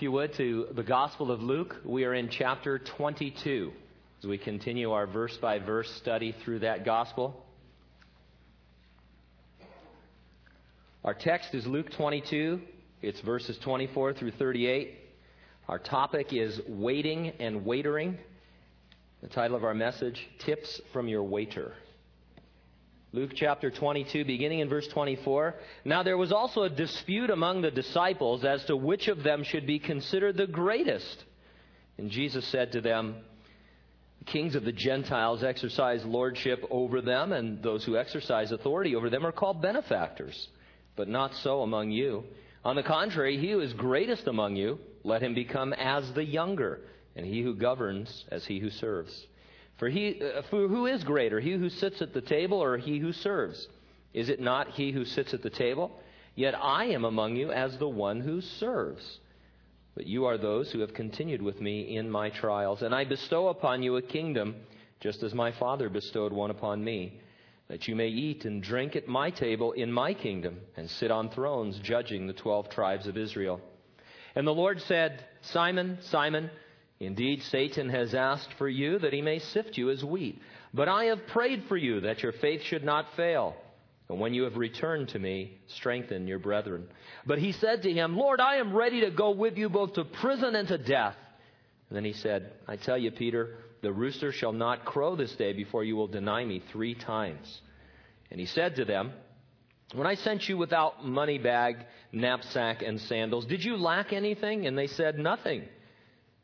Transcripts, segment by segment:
if you would, to the Gospel of Luke. We are in chapter 22 as we continue our verse by verse study through that Gospel. Our text is Luke 22, it's verses 24 through 38. Our topic is waiting and waitering. The title of our message, Tips from Your Waiter. Luke chapter 22, beginning in verse 24. Now there was also a dispute among the disciples as to which of them should be considered the greatest. And Jesus said to them, the Kings of the Gentiles exercise lordship over them, and those who exercise authority over them are called benefactors. But not so among you. On the contrary, he who is greatest among you, let him become as the younger, and he who governs as he who serves. For, he, uh, for who is greater, he who sits at the table or he who serves? Is it not he who sits at the table? Yet I am among you as the one who serves. But you are those who have continued with me in my trials, and I bestow upon you a kingdom, just as my Father bestowed one upon me, that you may eat and drink at my table in my kingdom, and sit on thrones judging the twelve tribes of Israel. And the Lord said, Simon, Simon, Indeed, Satan has asked for you that he may sift you as wheat. But I have prayed for you that your faith should not fail. And when you have returned to me, strengthen your brethren. But he said to him, Lord, I am ready to go with you both to prison and to death. And then he said, I tell you, Peter, the rooster shall not crow this day before you will deny me three times. And he said to them, When I sent you without money bag, knapsack, and sandals, did you lack anything? And they said, Nothing.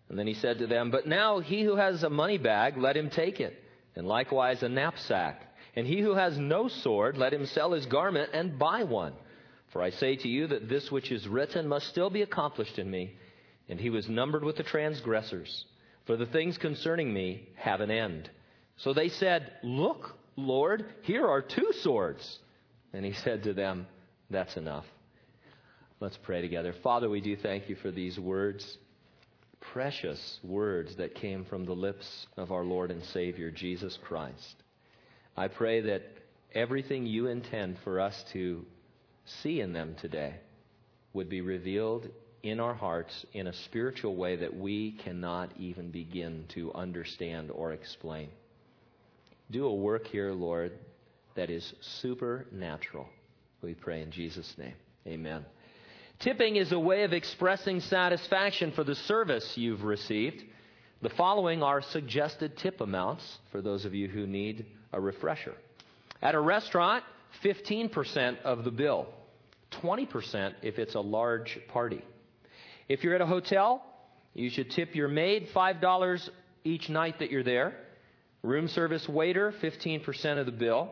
And then he said to them, But now he who has a money bag, let him take it, and likewise a knapsack. And he who has no sword, let him sell his garment and buy one. For I say to you that this which is written must still be accomplished in me. And he was numbered with the transgressors. For the things concerning me have an end. So they said, Look, Lord, here are two swords. And he said to them, That's enough. Let's pray together. Father, we do thank you for these words precious words that came from the lips of our Lord and Savior, Jesus Christ. I pray that everything you intend for us to see in them today would be revealed in our hearts in a spiritual way that we cannot even begin to understand or explain. Do a work here, Lord, that is supernatural. We pray in Jesus' name. Amen. Tipping is a way of expressing satisfaction for the service you've received. The following are suggested tip amounts for those of you who need a refresher. At a restaurant, 15% of the bill, 20% if it's a large party. If you're at a hotel, you should tip your maid $5 each night that you're there. Room service waiter, 15% of the bill.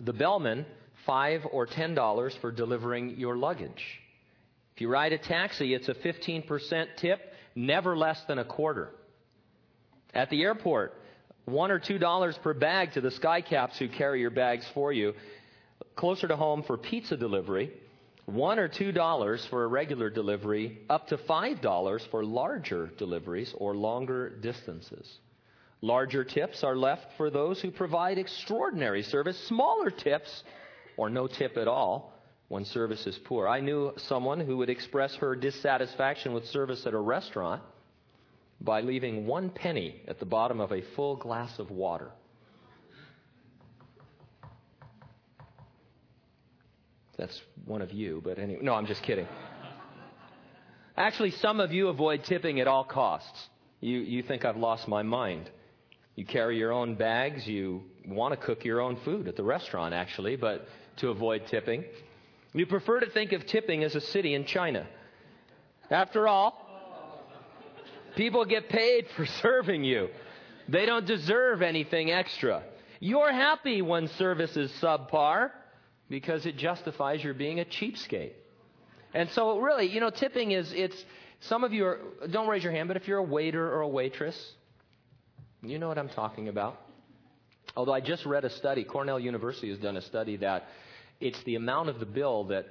The bellman, 5 or $10 for delivering your luggage. If you ride a taxi, it's a 15% tip, never less than a quarter. At the airport, one or two dollars per bag to the skycaps who carry your bags for you. Closer to home for pizza delivery, one or two dollars for a regular delivery, up to five dollars for larger deliveries or longer distances. Larger tips are left for those who provide extraordinary service. Smaller tips, or no tip at all, when service is poor. I knew someone who would express her dissatisfaction with service at a restaurant by leaving one penny at the bottom of a full glass of water. That's one of you, but anyway, no, I'm just kidding. Actually, some of you avoid tipping at all costs. You, you think I've lost my mind. You carry your own bags. You want to cook your own food at the restaurant, actually, but to avoid tipping. You prefer to think of tipping as a city in China. After all, people get paid for serving you. They don't deserve anything extra. You're happy when service is subpar because it justifies your being a cheapskate. And so really, you know, tipping is it's some of you are don't raise your hand, but if you're a waiter or a waitress, you know what I'm talking about. Although I just read a study, Cornell University has done a study that it's the amount of the bill that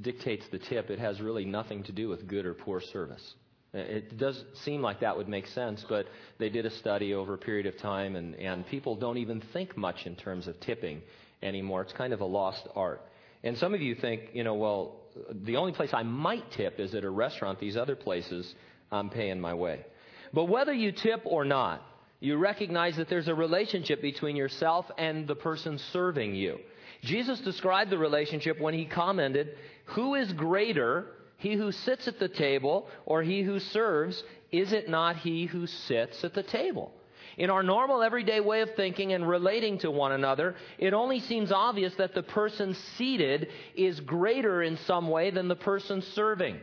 dictates the tip. It has really nothing to do with good or poor service. It does seem like that would make sense, but they did a study over a period of time, and, and people don't even think much in terms of tipping anymore. It's kind of a lost art. And some of you think, you know, well, the only place I might tip is at a restaurant. These other places, I'm paying my way. But whether you tip or not, you recognize that there's a relationship between yourself and the person serving you. Jesus described the relationship when he commented, Who is greater, he who sits at the table or he who serves? Is it not he who sits at the table? In our normal everyday way of thinking and relating to one another, it only seems obvious that the person seated is greater in some way than the person serving.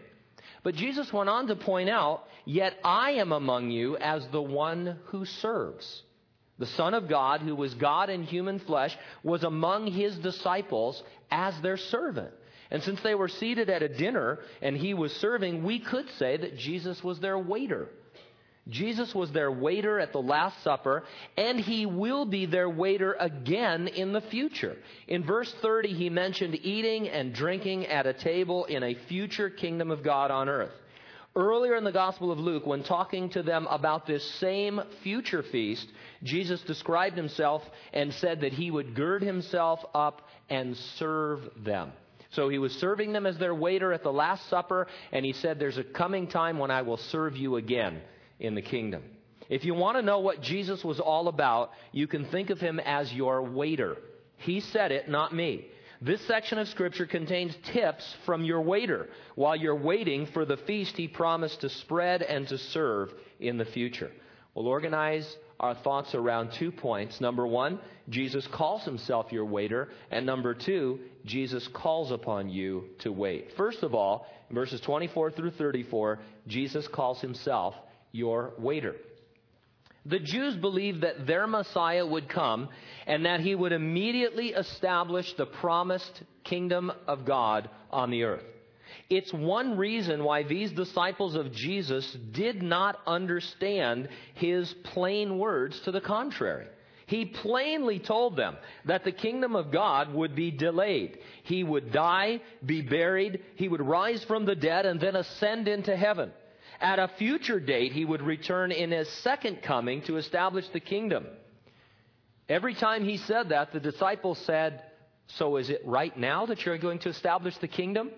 But Jesus went on to point out, Yet I am among you as the one who serves. The Son of God, who was God in human flesh, was among his disciples as their servant. And since they were seated at a dinner and he was serving, we could say that Jesus was their waiter. Jesus was their waiter at the Last Supper, and he will be their waiter again in the future. In verse 30, he mentioned eating and drinking at a table in a future kingdom of God on earth. Earlier in the Gospel of Luke, when talking to them about this same future feast, Jesus described himself and said that he would gird himself up and serve them. So he was serving them as their waiter at the Last Supper, and he said, There's a coming time when I will serve you again in the kingdom. If you want to know what Jesus was all about, you can think of him as your waiter. He said it, not me. This section of Scripture contains tips from your waiter while you're waiting for the feast he promised to spread and to serve in the future. We'll organize our thoughts around two points. Number one, Jesus calls himself your waiter. And number two, Jesus calls upon you to wait. First of all, verses 24 through 34, Jesus calls himself your waiter. The Jews believed that their Messiah would come and that he would immediately establish the promised kingdom of God on the earth. It's one reason why these disciples of Jesus did not understand his plain words to the contrary. He plainly told them that the kingdom of God would be delayed. He would die, be buried, he would rise from the dead, and then ascend into heaven. At a future date, he would return in his second coming to establish the kingdom. Every time he said that, the disciples said, So is it right now that you're going to establish the kingdom?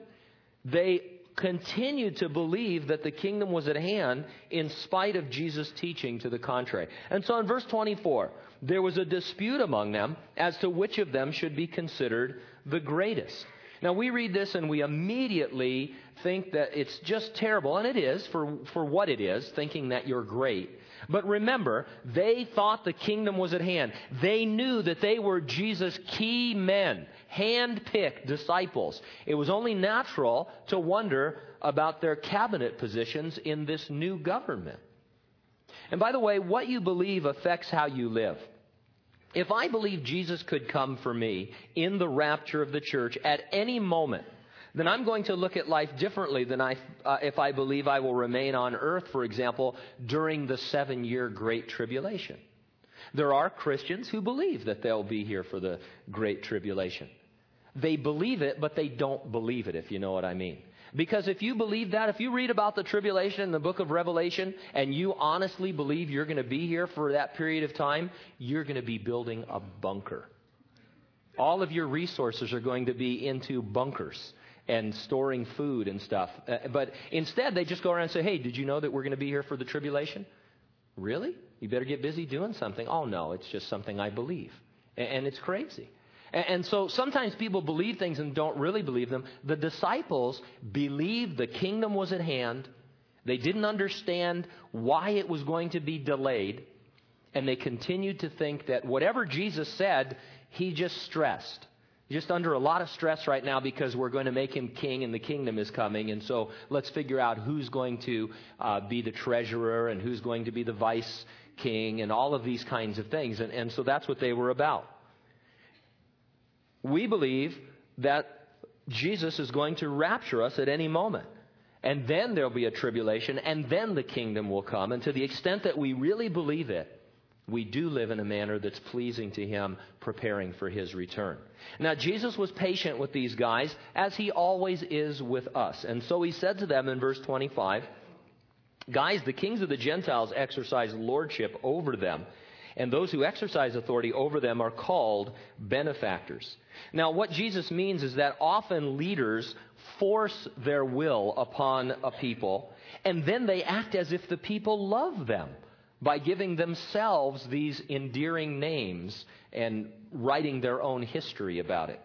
They continued to believe that the kingdom was at hand in spite of Jesus' teaching to the contrary. And so in verse 24, there was a dispute among them as to which of them should be considered the greatest. Now we read this and we immediately think that it's just terrible, and it is for, for what it is, thinking that you're great. But remember, they thought the kingdom was at hand. They knew that they were Jesus' key men, hand-picked disciples. It was only natural to wonder about their cabinet positions in this new government. And by the way, what you believe affects how you live. If I believe Jesus could come for me in the rapture of the church at any moment, then I'm going to look at life differently than I, uh, if I believe I will remain on earth, for example, during the seven year Great Tribulation. There are Christians who believe that they'll be here for the Great Tribulation. They believe it, but they don't believe it, if you know what I mean. Because if you believe that, if you read about the tribulation in the book of Revelation and you honestly believe you're going to be here for that period of time, you're going to be building a bunker. All of your resources are going to be into bunkers and storing food and stuff. Uh, but instead, they just go around and say, hey, did you know that we're going to be here for the tribulation? Really? You better get busy doing something. Oh, no, it's just something I believe. And, and it's crazy. And, and so sometimes people believe things and don't really believe them. The disciples believed the kingdom was at hand. They didn't understand why it was going to be delayed. And they continued to think that whatever Jesus said, he just stressed just under a lot of stress right now because we're going to make him king and the kingdom is coming. And so let's figure out who's going to uh, be the treasurer and who's going to be the vice king and all of these kinds of things. And, and so that's what they were about. We believe that Jesus is going to rapture us at any moment. And then there'll be a tribulation, and then the kingdom will come. And to the extent that we really believe it, we do live in a manner that's pleasing to Him, preparing for His return. Now, Jesus was patient with these guys, as He always is with us. And so He said to them in verse 25, Guys, the kings of the Gentiles exercise lordship over them and those who exercise authority over them are called benefactors. Now, what Jesus means is that often leaders force their will upon a people, and then they act as if the people love them by giving themselves these endearing names and writing their own history about it.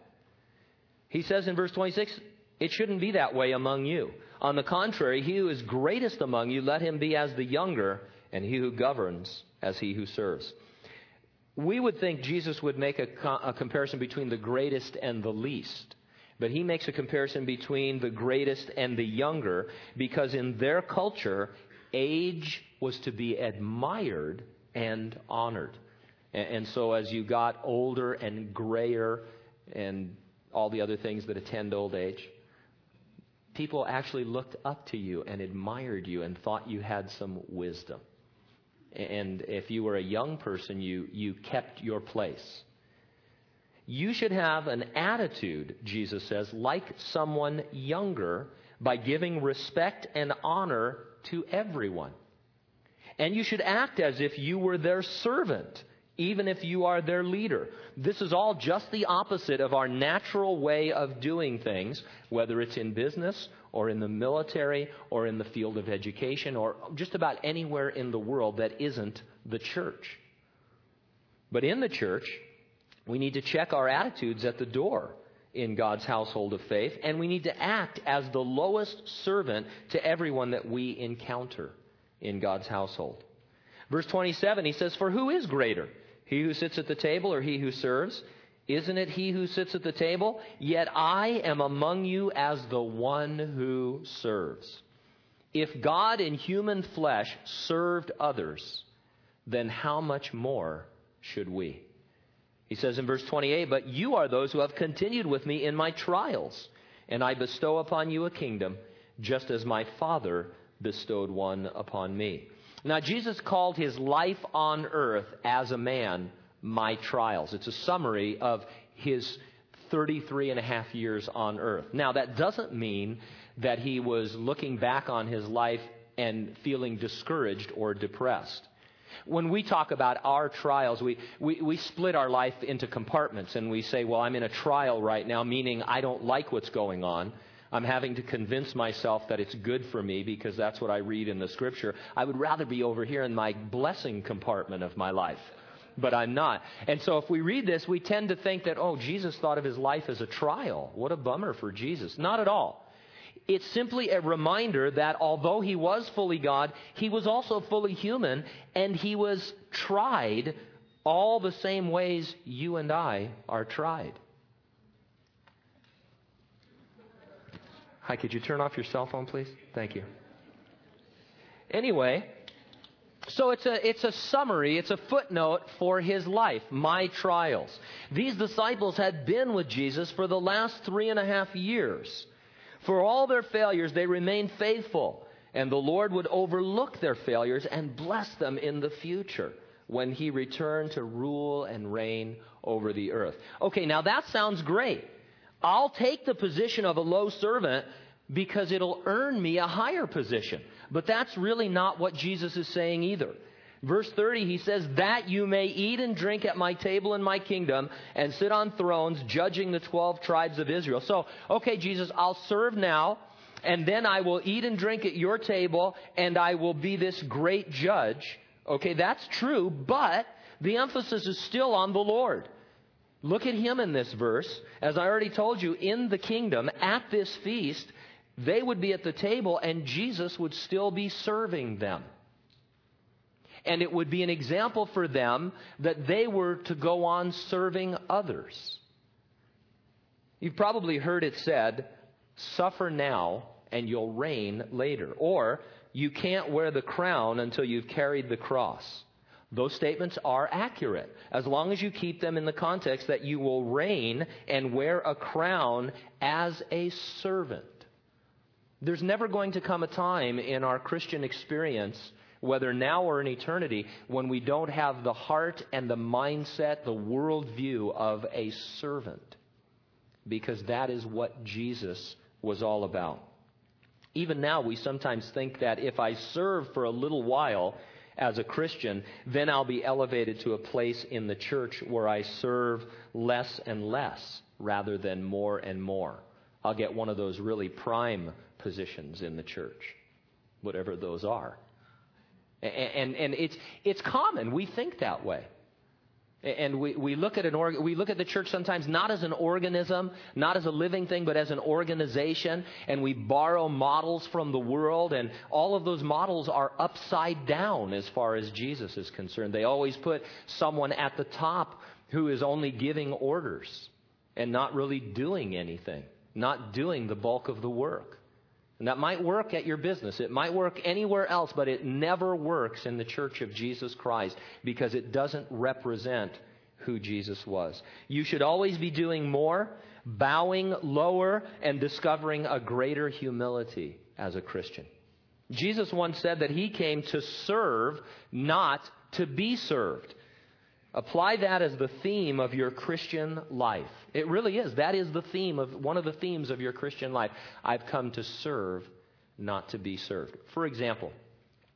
He says in verse 26, it shouldn't be that way among you. On the contrary, he who is greatest among you, let him be as the younger, and he who governs as he who serves. We would think Jesus would make a, co- a, comparison between the greatest and the least. But he makes a comparison between the greatest and the younger because in their culture, age was to be admired and honored. And, and so as you got older and grayer and all the other things that attend old age, people actually looked up to you and admired you and thought you had some wisdom. And if you were a young person, you, you kept your place. You should have an attitude, Jesus says, like someone younger by giving respect and honor to everyone. And you should act as if you were their servant even if you are their leader. This is all just the opposite of our natural way of doing things, whether it's in business or in the military or in the field of education or just about anywhere in the world that isn't the church. But in the church, we need to check our attitudes at the door in God's household of faith, and we need to act as the lowest servant to everyone that we encounter in God's household. Verse 27, he says, For who is greater? He who sits at the table or he who serves? Isn't it he who sits at the table? Yet I am among you as the one who serves. If God in human flesh served others, then how much more should we? He says in verse 28, But you are those who have continued with me in my trials, and I bestow upon you a kingdom, just as my Father bestowed one upon me. Now, Jesus called his life on earth as a man my trials. It's a summary of his 33 and a half years on earth. Now, that doesn't mean that he was looking back on his life and feeling discouraged or depressed. When we talk about our trials, we, we, we split our life into compartments and we say, well, I'm in a trial right now, meaning I don't like what's going on. I'm having to convince myself that it's good for me because that's what I read in the scripture. I would rather be over here in my blessing compartment of my life. But I'm not. And so if we read this, we tend to think that, oh, Jesus thought of his life as a trial. What a bummer for Jesus. Not at all. It's simply a reminder that although he was fully God, he was also fully human, and he was tried all the same ways you and I are tried. Hi, could you turn off your cell phone, please? Thank you. Anyway, so it's a, it's a summary, it's a footnote for his life, my trials. These disciples had been with Jesus for the last three and a half years. For all their failures, they remained faithful, and the Lord would overlook their failures and bless them in the future when he returned to rule and reign over the earth. Okay, now that sounds great. I'll take the position of a low servant because it'll earn me a higher position. But that's really not what Jesus is saying either. Verse 30, he says, That you may eat and drink at my table in my kingdom and sit on thrones judging the 12 tribes of Israel. So, okay, Jesus, I'll serve now, and then I will eat and drink at your table, and I will be this great judge. Okay, that's true, but the emphasis is still on the Lord. Look at him in this verse. As I already told you, in the kingdom, at this feast, they would be at the table and Jesus would still be serving them. And it would be an example for them that they were to go on serving others. You've probably heard it said, suffer now and you'll reign later. Or, you can't wear the crown until you've carried the cross. Those statements are accurate as long as you keep them in the context that you will reign and wear a crown as a servant. There's never going to come a time in our Christian experience, whether now or in eternity, when we don't have the heart and the mindset, the worldview of a servant. Because that is what Jesus was all about. Even now, we sometimes think that if I serve for a little while, as a Christian, then I'll be elevated to a place in the church where I serve less and less rather than more and more. I'll get one of those really prime positions in the church, whatever those are. And, and, and it's, it's common. We think that way. And we, we look at an org, we look at the church sometimes not as an organism, not as a living thing, but as an organization. And we borrow models from the world, and all of those models are upside down as far as Jesus is concerned. They always put someone at the top who is only giving orders and not really doing anything, not doing the bulk of the work. And that might work at your business. It might work anywhere else, but it never works in the church of Jesus Christ because it doesn't represent who Jesus was. You should always be doing more, bowing lower, and discovering a greater humility as a Christian. Jesus once said that he came to serve, not to be served. Apply that as the theme of your Christian life. It really is. That is the theme of one of the themes of your Christian life. I've come to serve, not to be served. For example,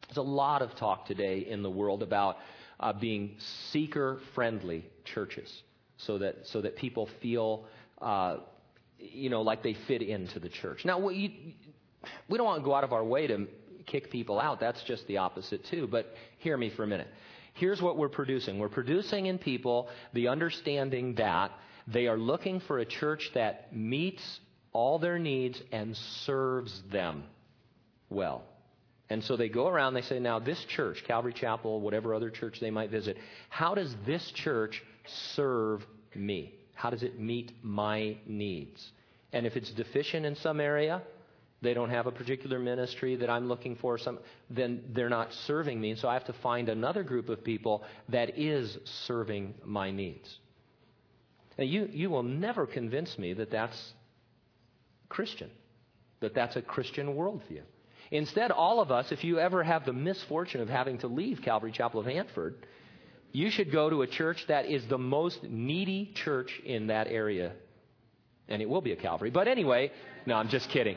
there's a lot of talk today in the world about uh, being seeker friendly churches so that, so that people feel, uh, you know, like they fit into the church. Now, we, we don't want to go out of our way to kick people out. That's just the opposite, too. But hear me for a minute here's what we're producing we're producing in people the understanding that they are looking for a church that meets all their needs and serves them well. And so they go around, they say, now this church, Calvary Chapel, whatever other church they might visit, how does this church serve me? How does it meet my needs? And if it's deficient in some area, they don't have a particular ministry that I'm looking for, some, then they're not serving me. And so I have to find another group of people that is serving my needs. Now, you, you will never convince me that that's Christian, that that's a Christian worldview. Instead, all of us, if you ever have the misfortune of having to leave Calvary Chapel of Hanford, you should go to a church that is the most needy church in that area. And it will be a Calvary. But anyway, no, I'm just kidding.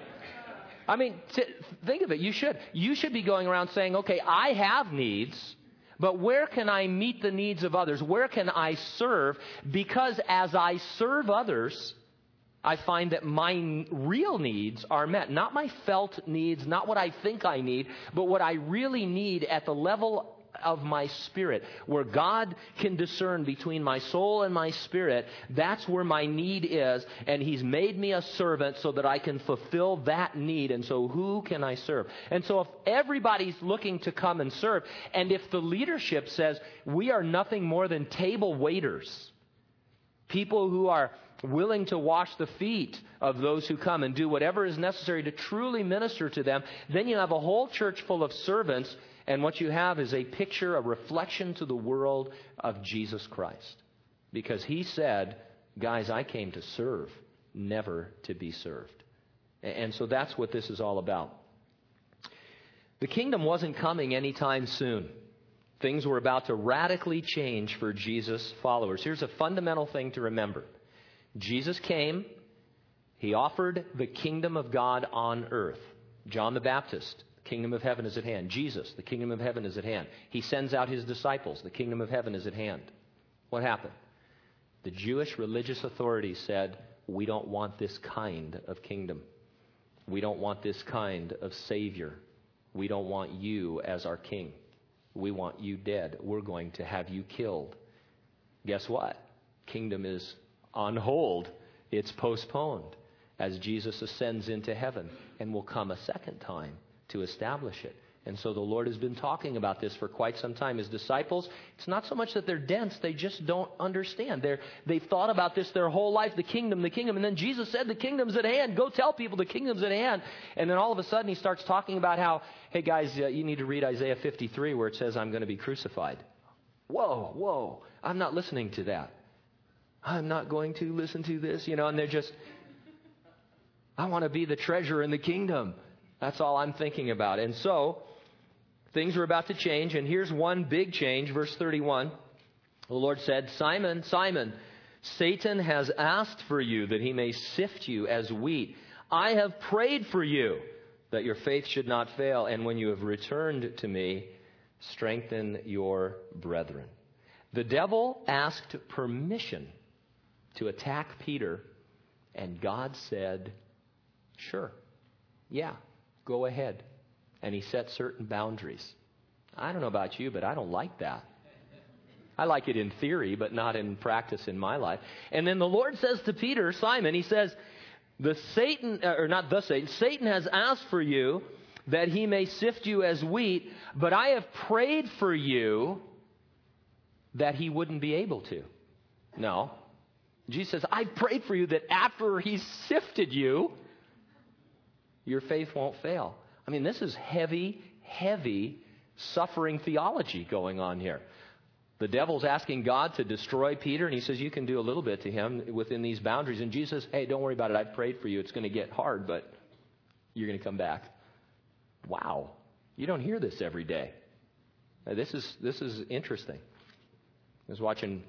I mean, t- think of it. You should. You should be going around saying, okay, I have needs, but where can I meet the needs of others? Where can I serve? Because as I serve others, I find that my real needs are met. Not my felt needs, not what I think I need, but what I really need at the level of my spirit, where God can discern between my soul and my spirit, that's where my need is. And He's made me a servant so that I can fulfill that need. And so, who can I serve? And so, if everybody's looking to come and serve, and if the leadership says we are nothing more than table waiters, people who are willing to wash the feet of those who come and do whatever is necessary to truly minister to them, then you have a whole church full of servants and what you have is a picture, a reflection to the world of Jesus Christ. Because he said, Guys, I came to serve, never to be served. And so that's what this is all about. The kingdom wasn't coming anytime soon. Things were about to radically change for Jesus' followers. Here's a fundamental thing to remember Jesus came, he offered the kingdom of God on earth. John the Baptist kingdom of heaven is at hand. Jesus, the kingdom of heaven is at hand. He sends out his disciples. The kingdom of heaven is at hand. What happened? The Jewish religious authorities said, We don't want this kind of kingdom. We don't want this kind of Savior. We don't want you as our king. We want you dead. We're going to have you killed. Guess what? Kingdom is on hold, it's postponed as Jesus ascends into heaven and will come a second time to establish it. And so the Lord has been talking about this for quite some time. His disciples, it's not so much that they're dense, they just don't understand. They're, they've thought about this their whole life the kingdom, the kingdom. And then Jesus said, The kingdom's at hand. Go tell people the kingdom's at hand. And then all of a sudden he starts talking about how, hey guys, uh, you need to read Isaiah 53 where it says, I'm going to be crucified. Whoa, whoa, I'm not listening to that. I'm not going to listen to this, you know, and they're just, I want to be the treasure in the kingdom. That's all I'm thinking about. And so, things are about to change, and here's one big change. Verse 31. The Lord said, Simon, Simon, Satan has asked for you that he may sift you as wheat. I have prayed for you that your faith should not fail, and when you have returned to me, strengthen your brethren. The devil asked permission to attack Peter, and God said, Sure, yeah, go ahead. And he set certain boundaries. I don't know about you, but I don't like that. I like it in theory, but not in practice in my life. And then the Lord says to Peter, Simon, he says, the Satan, uh, or not the Satan, Satan has asked for you that he may sift you as wheat, but I have prayed for you that he wouldn't be able to. No. Jesus says, I prayed for you that after he's sifted you, your faith won't fail. I mean, this is heavy, heavy suffering theology going on here. The devil's asking God to destroy Peter, and he says, You can do a little bit to him within these boundaries. And Jesus says, Hey, don't worry about it. I've prayed for you. It's going to get hard, but you're going to come back. Wow. You don't hear this every day. This is, this is interesting. I was watching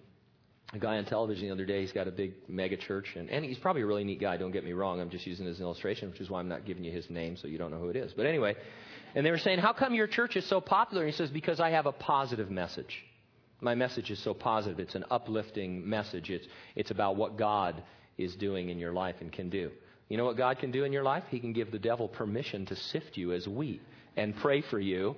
a guy on television the other day. He's got a big mega church, and, and he's probably a really neat guy. Don't get me wrong. I'm just using it as an illustration, which is why I'm not giving you his name so you don't know who it is. But anyway, and they were saying, How come your church is so popular? And he says, Because I have a positive message. My message is so positive. It's an uplifting message. It's, it's about what God is doing in your life and can do. You know what God can do in your life? He can give the devil permission to sift you as wheat and pray for you.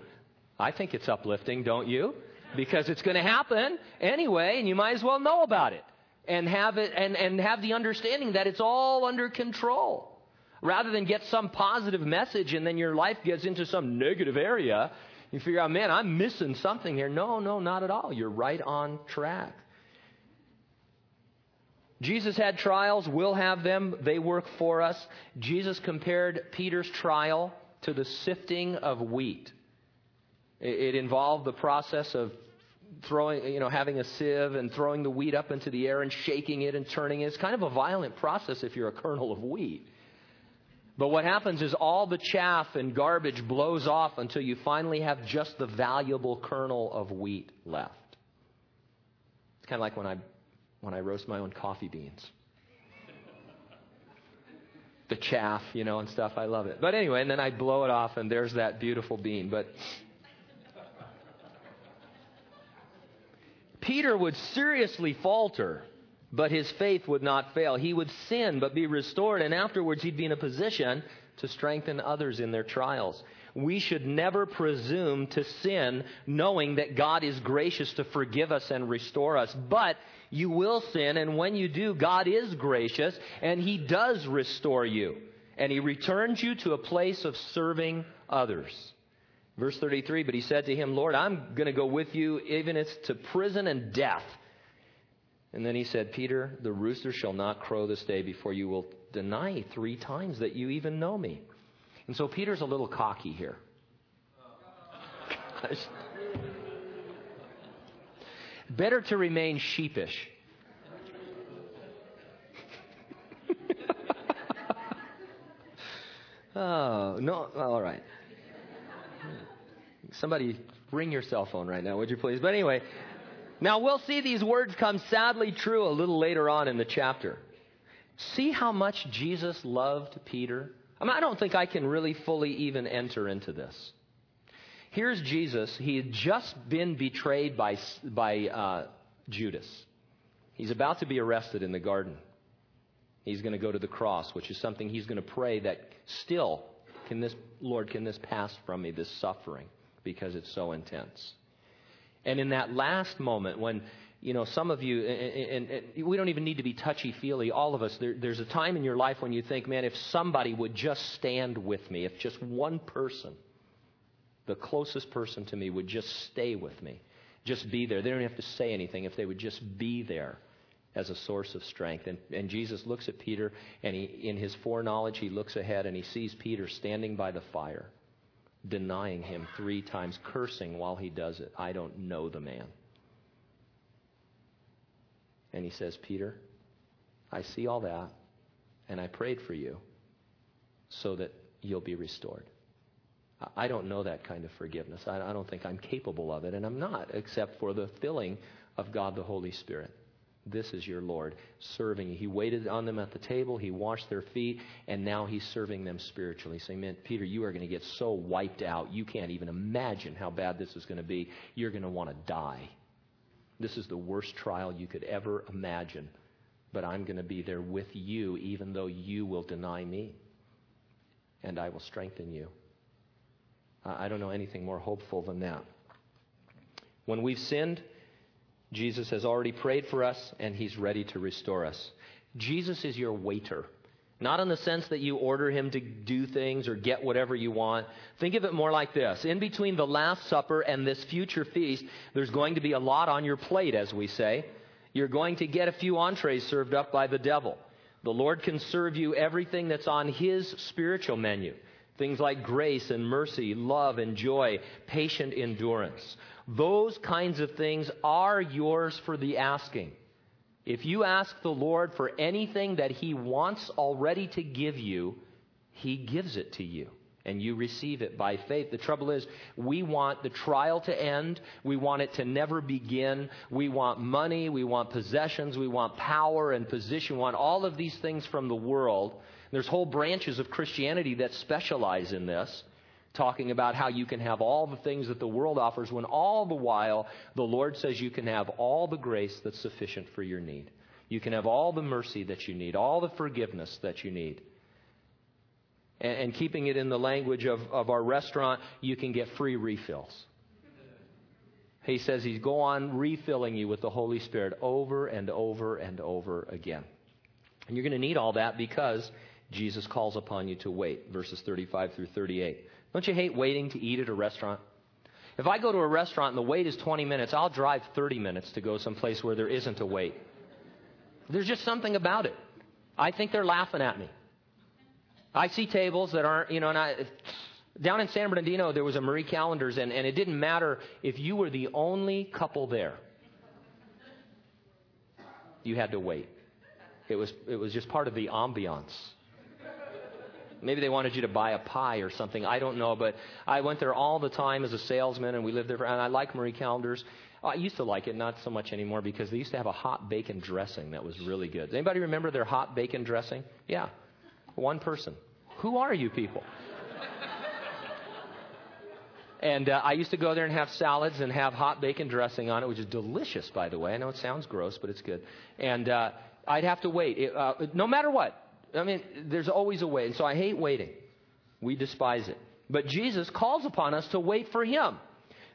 I think it's uplifting, don't you? Because it's going to happen anyway, and you might as well know about it and have it and, and have the understanding that it's all under control. Rather than get some positive message and then your life gets into some negative area, you figure out, man, I'm missing something here. No, no, not at all. You're right on track. Jesus had trials, we'll have them. They work for us. Jesus compared Peter's trial to the sifting of wheat. It involved the process of throwing, you know, having a sieve and throwing the wheat up into the air and shaking it and turning it. It's kind of a violent process if you're a kernel of wheat. But what happens is all the chaff and garbage blows off until you finally have just the valuable kernel of wheat left. It's kind of like when I when I roast my own coffee beans. the chaff, you know, and stuff. I love it. But anyway, and then I blow it off, and there's that beautiful bean. But Peter would seriously falter, but his faith would not fail. He would sin, but be restored, and afterwards he'd be in a position to strengthen others in their trials. We should never presume to sin knowing that God is gracious to forgive us and restore us. But you will sin, and when you do, God is gracious, and He does restore you. And He returns you to a place of serving others. Verse 33 But He said to him, Lord, I'm going to go with you, even if it's to prison and death. And then He said, Peter, the rooster shall not crow this day before you will deny three times that you even know me. And so Peter's a little cocky here. Better to remain sheepish. oh, no, all right. Somebody ring your cell phone right now, would you please? But anyway, now we'll see these words come sadly true a little later on in the chapter. See how much Jesus loved Peter? I mean, I don't think I can really fully even enter into this. Here's Jesus. He had just been betrayed by, by uh, Judas. He's about to be arrested in the garden. He's going to go to the cross, which is something he's going to pray that still, can this, Lord, can this pass from me, this suffering, because it's so intense. And in that last moment, when you know, some of you, and, and, and, we don't even need to be touchy feely, all of us, there, there's a time in your life when you think, man, if somebody would just stand with me, if just one person the closest person to me would just stay with me, just be there. They don't have to say anything if they would just be there as a source of strength. And, and Jesus looks at Peter, and he, in his foreknowledge, he looks ahead and he sees Peter standing by the fire, denying him three times, cursing while he does it. I don't know the man. And he says, Peter, I see all that, and I prayed for you so that you'll be restored. I don't know that kind of forgiveness. I don't think I'm capable of it, and I'm not, except for the filling of God the Holy Spirit. This is your Lord serving you. He waited on them at the table, he washed their feet, and now he's serving them spiritually. Saying, Man, Peter, you are going to get so wiped out, you can't even imagine how bad this is going to be. You're going to want to die. This is the worst trial you could ever imagine. But I'm going to be there with you, even though you will deny me. And I will strengthen you. I don't know anything more hopeful than that. When we've sinned, Jesus has already prayed for us, and he's ready to restore us. Jesus is your waiter. Not in the sense that you order him to do things or get whatever you want. Think of it more like this. In between the Last Supper and this future feast, there's going to be a lot on your plate, as we say. You're going to get a few entrees served up by the devil. The Lord can serve you everything that's on his spiritual menu. Things like grace and mercy, love and joy, patient endurance. Those kinds of things are yours for the asking. If you ask the Lord for anything that He wants already to give you, He gives it to you. And you receive it by faith. The trouble is, we want the trial to end. We want it to never begin. We want money. We want possessions. We want power and position. We want all of these things from the world. There's whole branches of Christianity that specialize in this, talking about how you can have all the things that the world offers, when all the while the Lord says you can have all the grace that's sufficient for your need. You can have all the mercy that you need, all the forgiveness that you need. And, and keeping it in the language of, of our restaurant, you can get free refills. He says he's go on refilling you with the Holy Spirit over and over and over again. And you're going to need all that because Jesus calls upon you to wait, verses 35 through 38. Don't you hate waiting to eat at a restaurant? If I go to a restaurant and the wait is 20 minutes, I'll drive 30 minutes to go someplace where there isn't a wait. There's just something about it. I think they're laughing at me. I see tables that aren't, you know, and I, down in San Bernardino, there was a Marie Callender's, and, and it didn't matter if you were the only couple there. You had to wait. It was, it was just part of the ambiance. Maybe they wanted you to buy a pie or something. I don't know. But I went there all the time as a salesman, and we lived there. And I like Marie Callender's. I used to like it, not so much anymore, because they used to have a hot bacon dressing that was really good. Does anybody remember their hot bacon dressing? Yeah. One person. Who are you people? And uh, I used to go there and have salads and have hot bacon dressing on it, which is delicious, by the way. I know it sounds gross, but it's good. And uh, I'd have to wait, it, uh, no matter what. I mean, there's always a way. And so I hate waiting. We despise it. But Jesus calls upon us to wait for Him.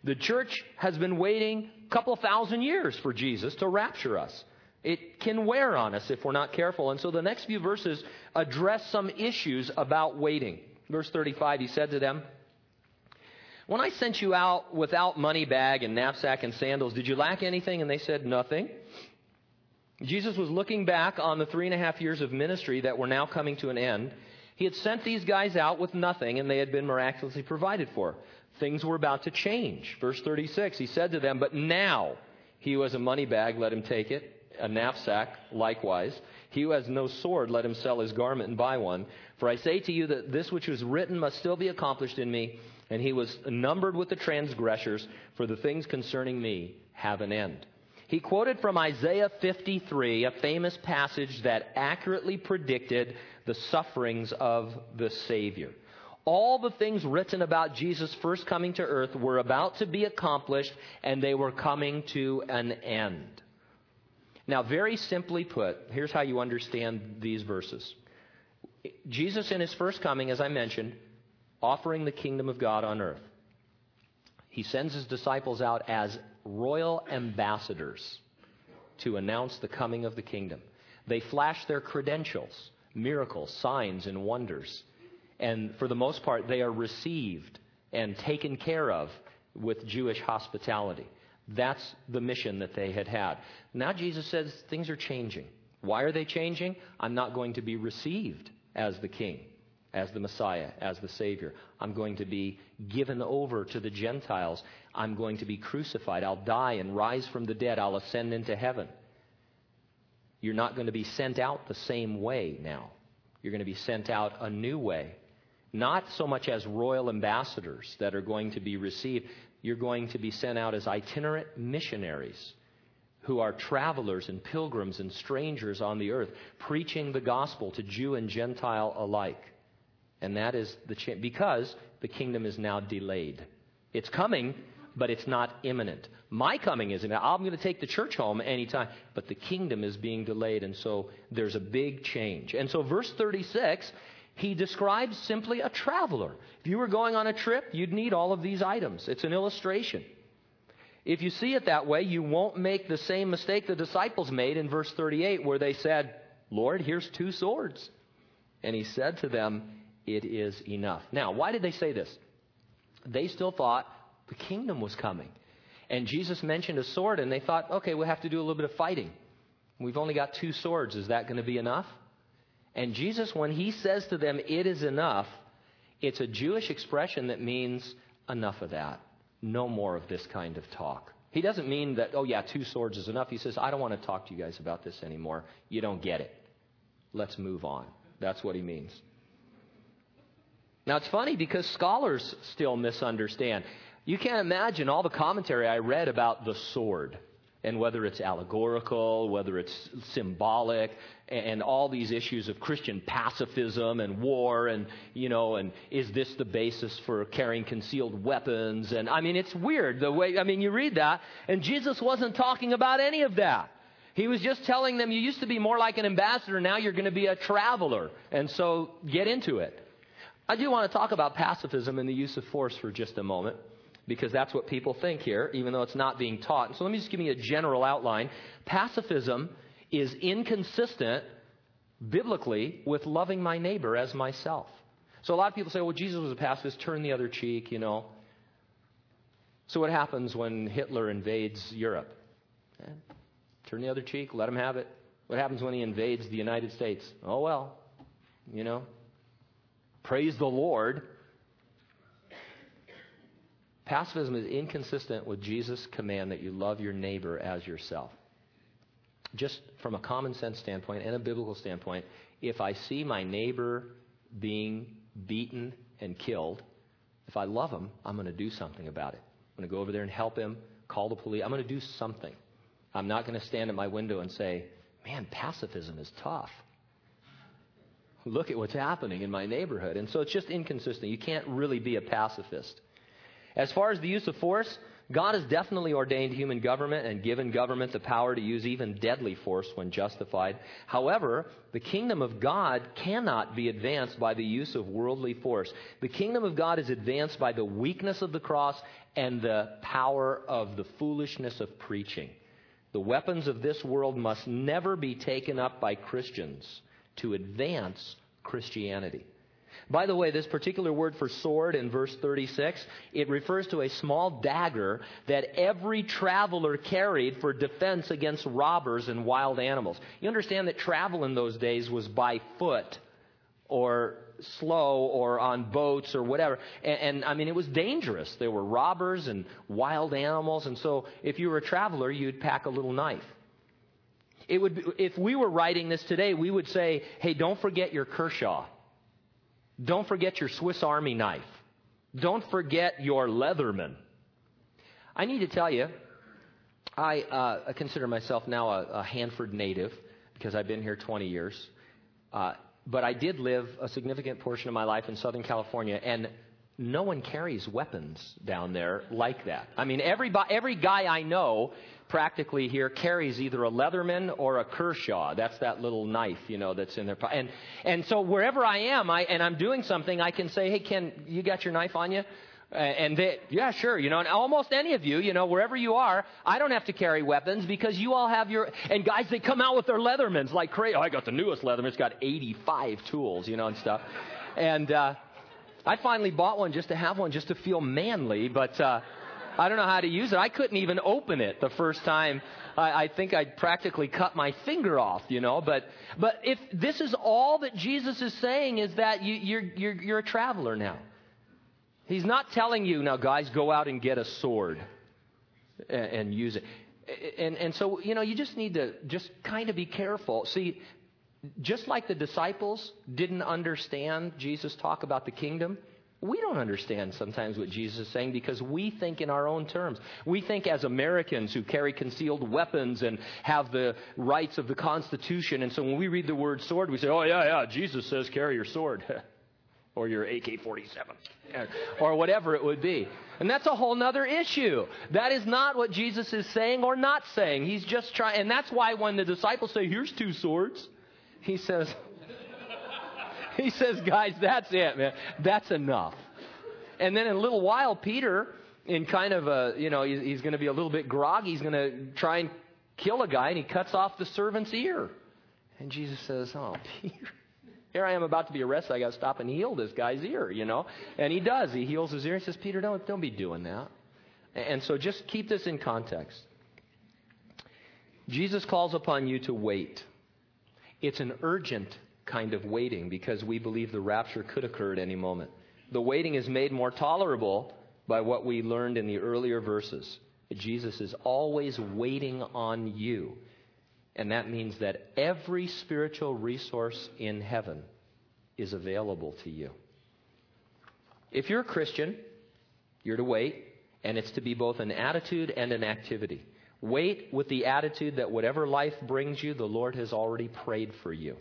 The church has been waiting a couple thousand years for Jesus to rapture us. It can wear on us if we're not careful. And so the next few verses address some issues about waiting. Verse 35, he said to them, When I sent you out without money bag and knapsack and sandals, did you lack anything? And they said, Nothing. Jesus was looking back on the three and a half years of ministry that were now coming to an end. He had sent these guys out with nothing, and they had been miraculously provided for. Things were about to change. Verse 36, he said to them, But now he who has a money bag, let him take it, a knapsack likewise. He who has no sword, let him sell his garment and buy one. For I say to you that this which was written must still be accomplished in me. And he was numbered with the transgressors, for the things concerning me have an end. He quoted from Isaiah 53, a famous passage that accurately predicted the sufferings of the Savior. All the things written about Jesus' first coming to earth were about to be accomplished, and they were coming to an end. Now, very simply put, here's how you understand these verses Jesus, in his first coming, as I mentioned, offering the kingdom of God on earth. He sends his disciples out as royal ambassadors to announce the coming of the kingdom. They flash their credentials, miracles, signs, and wonders. And for the most part, they are received and taken care of with Jewish hospitality. That's the mission that they had had. Now Jesus says things are changing. Why are they changing? I'm not going to be received as the king as the Messiah, as the Savior. I'm going to be given over to the Gentiles. I'm going to be crucified. I'll die and rise from the dead. I'll ascend into heaven. You're not going to be sent out the same way now. You're going to be sent out a new way. Not so much as royal ambassadors that are going to be received. You're going to be sent out as itinerant missionaries who are travelers and pilgrims and strangers on the earth, preaching the gospel to Jew and Gentile alike. And that is the cha- because the kingdom is now delayed. It's coming, but it's not imminent. My coming is imminent. I'm going to take the church home anytime, but the kingdom is being delayed, and so there's a big change. And so, verse 36, he describes simply a traveler. If you were going on a trip, you'd need all of these items. It's an illustration. If you see it that way, you won't make the same mistake the disciples made in verse 38, where they said, Lord, here's two swords. And he said to them, It is enough. Now, why did they say this? They still thought the kingdom was coming. And Jesus mentioned a sword, and they thought, okay, we'll have to do a little bit of fighting. We've only got two swords. Is that going to be enough? And Jesus, when he says to them, it is enough, it's a Jewish expression that means enough of that no more of this kind of talk. He doesn't mean that, oh, yeah, two swords is enough. He says, I don't want to talk to you guys about this anymore. You don't get it. Let's move on. That's what he means. Now, it's funny because scholars still misunderstand. You can't imagine all the commentary I read about the sword and whether it's allegorical, whether it's symbolic, and all these issues of Christian pacifism and war, and you know, and is this the basis for carrying concealed weapons? And I mean, it's weird the way. I mean, you read that, and Jesus wasn't talking about any of that. He was just telling them, you used to be more like an ambassador, now you're going to be a traveler, and so get into it. I do want to talk about pacifism and the use of force for just a moment because that's what people think here, even though it's not being taught. So let me just give you a general outline. Pacifism is inconsistent biblically with loving my neighbor as myself. So a lot of people say, well, Jesus was a pacifist, turn the other cheek, you know. So what happens when Hitler invades Europe? Eh, turn the other cheek, let him have it. What happens when he invades the United States? Oh, well, you know. Praise the Lord. Pacifism is inconsistent with Jesus' command that you love your neighbor as yourself. Just from a common sense standpoint and a biblical standpoint, if I see my neighbor being beaten and killed, if I love him, I'm going to do something about it. I'm going to go over there and help him, call the police. I'm going to do something. I'm not going to stand at my window and say, man, pacifism is tough. Look at what's happening in my neighborhood. And so it's just inconsistent. You can't really be a pacifist. As far as the use of force, God has definitely ordained human government and given government the power to use even deadly force when justified. However, the kingdom of God cannot be advanced by the use of worldly force. The kingdom of God is advanced by the weakness of the cross and the power of the foolishness of preaching. The weapons of this world must never be taken up by Christians to advance Christianity. By the way, this particular word for sword in verse 36, it refers to a small dagger that every traveler carried for defense against robbers and wild animals. You understand that travel in those days was by foot or slow or on boats or whatever. And, and, I mean, it was dangerous. There were robbers and wild animals. And so if you were a traveler, you'd pack a little knife. It would, be, if we were writing this today, we would say, hey, don't forget your Kershaw. Don't forget your Swiss Army knife. Don't forget your Leatherman. I need to tell you, I uh, consider myself now a, a, Hanford native because I've been here 20 years. Uh, but I did live a significant portion of my life in Southern California, and no one carries weapons down there like that. I mean, every, every guy I know practically here carries either a Leatherman or a Kershaw. That's that little knife, you know, that's in their pocket. And, and so wherever I am I, and I'm doing something, I can say, hey, Ken, you got your knife on you? And they, yeah, sure, you know, and almost any of you, you know, wherever you are, I don't have to carry weapons because you all have your, and guys, they come out with their Leathermans like crazy. Oh, I got the newest Leatherman. It's got 85 tools, you know, and stuff. And, uh, I finally bought one just to have one, just to feel manly, but, uh, I don't know how to use it. I couldn't even open it the first time. I, I think I practically cut my finger off, you know. But but if this is all that Jesus is saying is that you, you're you're you're a traveler now. He's not telling you now, guys, go out and get a sword and, and use it. And and so you know you just need to just kind of be careful. See, just like the disciples didn't understand Jesus talk about the kingdom We don't understand sometimes what Jesus is saying because we think in our own terms. We think as Americans who carry concealed weapons and have the rights of the Constitution. And so when we read the word sword, we say, oh, yeah, yeah, Jesus says carry your sword or your AK 47 or whatever it would be. And that's a whole other issue. That is not what Jesus is saying or not saying. He's just trying. And that's why when the disciples say, here's two swords, he says, he says, guys, that's it, man. That's enough. And then in a little while, Peter, in kind of a, you know, he's, going to be a little bit groggy. He's going to try and kill a guy, and he cuts off the servant's ear. And Jesus says, Oh, Peter, here I am about to be arrested. I got to stop and heal this guy's ear, you know. And he does. He heals his ear. He says, Peter, don't, don't be doing that. And so just keep this in context. Jesus calls upon you to wait. It's an urgent kind of waiting because we believe the rapture could occur at any moment. The waiting is made more tolerable by what we learned in the earlier verses. Jesus is always waiting on you. And that means that every spiritual resource in heaven is available to you. If you're a Christian, you're to wait, and it's to be both an attitude and an activity. Wait with the attitude that whatever life brings you, the Lord has already prayed for you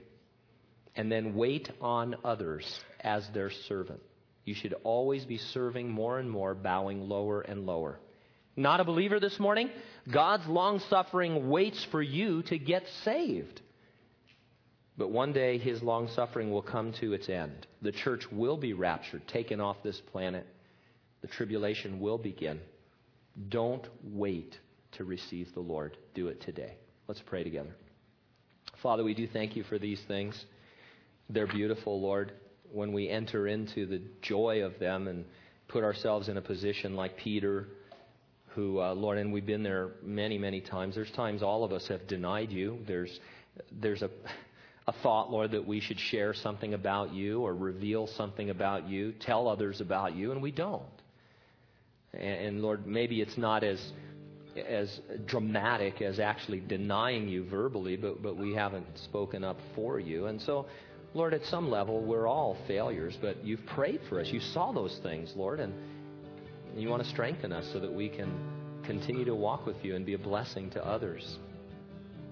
and then wait on others as their servant. You should always be serving more and more, bowing lower and lower. Not a believer this morning? God's long suffering waits for you to get saved. But one day his long suffering will come to its end. The church will be raptured, taken off this planet. The tribulation will begin. Don't wait to receive the Lord. Do it today. Let's pray together. Father, we do thank you for these things. They're beautiful, Lord, when we enter into the joy of them and put ourselves in a position like Peter, who, uh, Lord, and we've been there many, many times. There's times all of us have denied you. There's, there's a, a thought, Lord, that we should share something about you or reveal something about you, tell others about you, and we don't. And, and Lord, maybe it's not as as dramatic as actually denying you verbally, but, but we haven't spoken up for you. And so, Lord, at some level, we're all failures, but you've prayed for us. You saw those things, Lord, and you want to strengthen us so that we can continue to walk with you and be a blessing to others.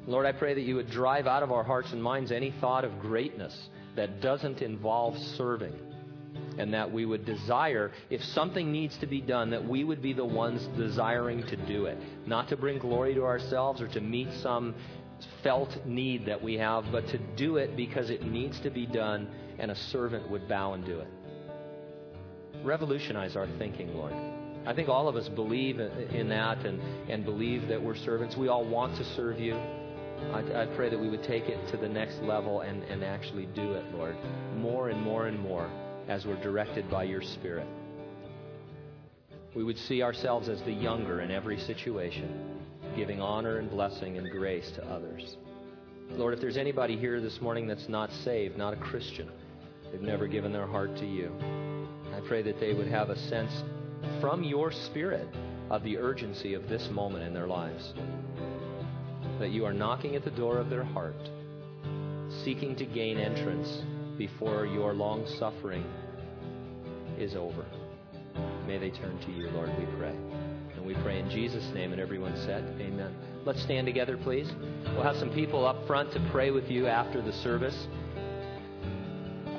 Lord, I pray that you would drive out of our hearts and minds any thought of greatness that doesn't involve serving. And that we would desire, if something needs to be done, that we would be the ones desiring to do it. Not to bring glory to ourselves or to meet some felt need that we have, but to do it because it needs to be done and a servant would bow and do it. Revolutionize our thinking, Lord. I think all of us believe in that and, and believe that we're servants. We all want to serve you. I, I pray that we would take it to the next level and, and actually do it, Lord, more and more and more as we're directed by your Spirit. We would see ourselves as the younger in every situation giving honor and blessing and grace to others. Lord, if there's anybody here this morning that's not saved, not a Christian, they've never given their heart to you, I pray that they would have a sense from your Spirit of the urgency of this moment in their lives. That you are knocking at the door of their heart, seeking to gain entrance before your long suffering is over. May they turn to you, Lord, we pray. And we pray in Jesus' name. And everyone said, Amen. Let's stand together, please. We'll have some people up front to pray with you after the service.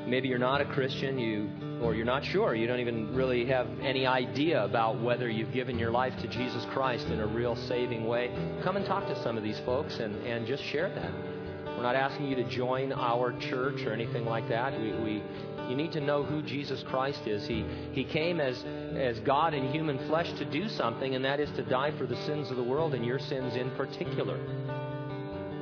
Maybe you're not a Christian, you or you're not sure. You don't even really have any idea about whether you've given your life to Jesus Christ in a real saving way. Come and talk to some of these folks and, and just share that. We're not asking you to join our church or anything like that. We, we you need to know who Jesus Christ is. He, he came as, as God in human flesh to do something, and that is to die for the sins of the world and your sins in particular.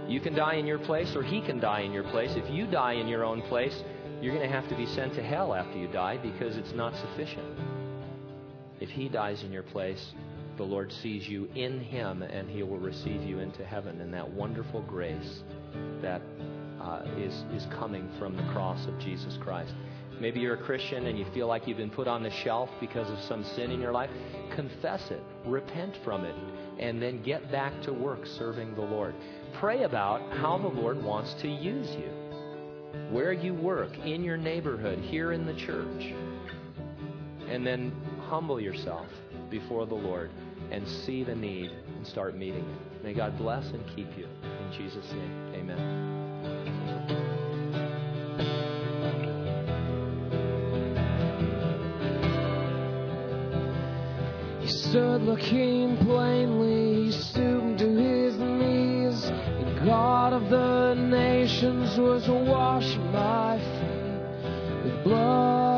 You can die in your place, or He can die in your place. If you die in your own place, you're going to have to be sent to hell after you die because it's not sufficient. If He dies in your place, the Lord sees you in Him, and He will receive you into heaven in that wonderful grace that uh, is is coming from the cross of Jesus Christ. Maybe you're a Christian and you feel like you've been put on the shelf because of some sin in your life. Confess it, repent from it, and then get back to work serving the Lord. Pray about how the Lord wants to use you, where you work, in your neighborhood, here in the church. And then humble yourself before the Lord and see the need and start meeting it. May God bless and keep you. In Jesus' name, amen. He stood looking plainly, he stooped to his knees. The God of the nations was washing my feet with blood.